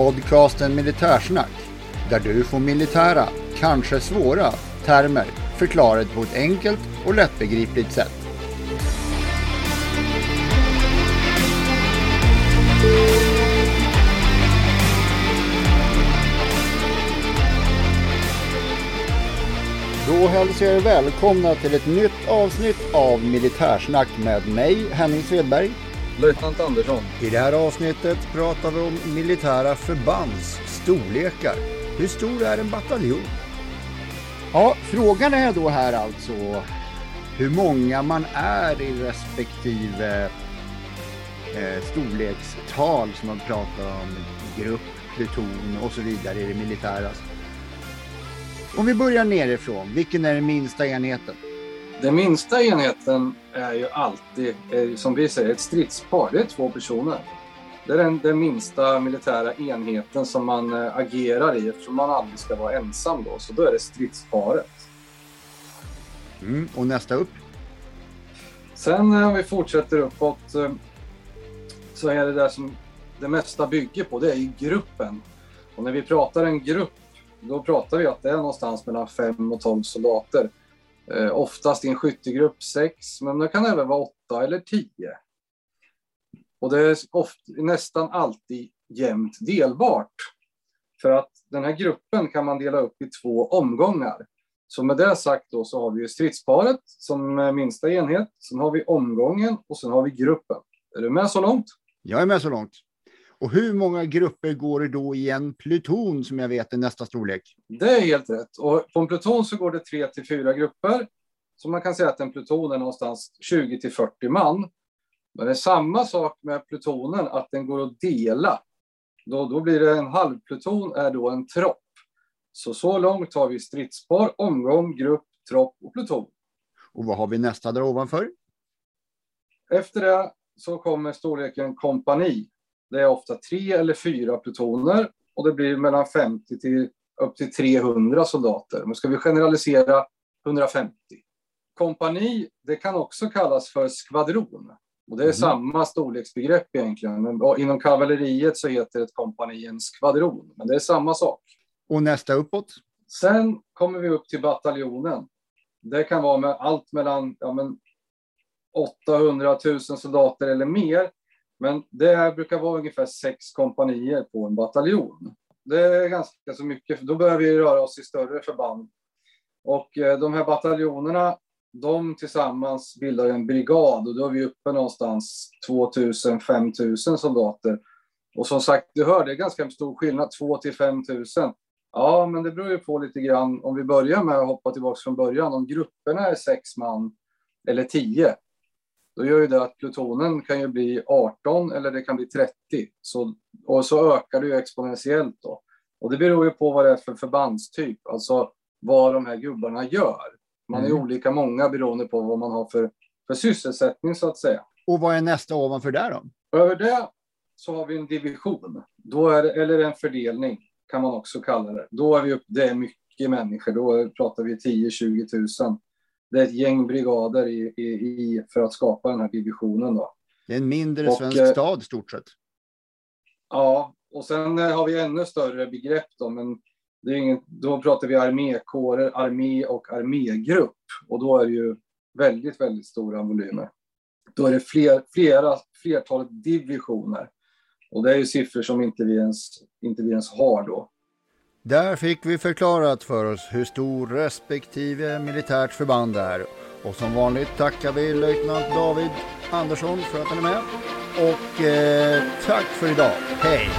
Podcasten Militärsnack. Där du får militära, kanske svåra, termer förklarade på ett enkelt och lättbegripligt sätt. Då hälsar jag er välkomna till ett nytt avsnitt av Militärsnack med mig, Henning Svedberg. Löjtnant Andersson. I det här avsnittet pratar vi om militära förbands storlekar. Hur stor är en bataljon? Ja, frågan är då här alltså hur många man är i respektive eh, storlekstal som man pratar om, grupp, pluton och så vidare i det militära. Om vi börjar nerifrån, vilken är den minsta enheten? Den minsta enheten är ju alltid, eh, som vi säger, ett stridspar. Det är två personer. Det är den, den minsta militära enheten som man eh, agerar i eftersom man aldrig ska vara ensam då. Så då är det stridsparet. Mm, och nästa upp? Sen eh, om vi fortsätter uppåt så är det där som det mesta bygger på, det är ju gruppen. Och när vi pratar en grupp, då pratar vi att det är någonstans mellan 5 och 12 soldater. Eh, oftast i en skyttegrupp 6, men det kan även vara 8 eller 10. Och det är ofta, nästan alltid jämnt delbart. För att den här gruppen kan man dela upp i två omgångar. Så med det sagt då så har vi ju stridsparet som är minsta enhet. Sen har vi omgången och sen har vi gruppen. Är du med så långt? Jag är med så långt. Och hur många grupper går det då i en pluton som jag vet är nästa storlek? Det är helt rätt. Och på en pluton så går det tre till fyra grupper. Så man kan säga att en pluton är någonstans 20 till 40 man. Men det är samma sak med plutonen, att den går att dela. Då, då blir det en halvpluton är då en tropp. Så så långt har vi stridspar, omgång, grupp, tropp och pluton. Och vad har vi nästa där ovanför? Efter det så kommer storleken kompani. Det är ofta tre eller fyra plutoner och det blir mellan 50 till upp till 300 soldater. Men ska vi generalisera 150. Kompani, det kan också kallas för skvadron. Och det är Mhm. samma storleksbegrepp egentligen. Men inom kavalleriet så heter ett kompani en skvadron. Men det är samma sak. Och nästa uppåt? Sen kommer vi upp till bataljonen. Det kan vara med allt mellan ja, men 800 000 soldater eller mer. Men det här brukar vara ungefär sex kompanier på en bataljon. Det är ganska så mycket, för då börjar vi röra oss i större förband. Och eh, de här bataljonerna, de tillsammans bildar en brigad och då är vi uppe någonstans 2000 5000 soldater. Och som sagt, du hör, det är ganska stor skillnad, 2 till 5000. Ja, men det beror ju på lite grann, om vi börjar med att hoppa tillbaka från början, om grupperna är sex man eller tio då gör ju det att plutonen kan ju bli 18 eller det kan bli 30. Så, och så ökar det ju exponentiellt då. Och det beror ju på vad det är för förbandstyp, alltså vad de här gubbarna gör. Man är Mm. olika många beroende på vad man har för, för sysselsättning så att säga. Och vad är nästa ovanför där då? Över det så har vi en division, då är det, eller en fördelning kan man också kalla det. Då är vi upp, det är mycket människor, då pratar vi 10-20 000. Det är ett gäng brigader i, i, i, för att skapa den här divisionen. Då. Det är en mindre Och, svensk eh, stad stort sett. Ja, och sen eh, har vi ännu större begrepp då, men det är ingen, då pratar vi armékårer, armé och armégrupp. Och då är det ju väldigt, väldigt stora volymer. Då är det fler, flera, flertalet divisioner. Och det är ju siffror som inte vi ens, inte vi ens har då. Där fick vi förklarat för oss hur stor respektive militärt förband är. Och som vanligt tackar vi löjtnant David Andersson för att han är med. Och eh, tack för idag. Hej!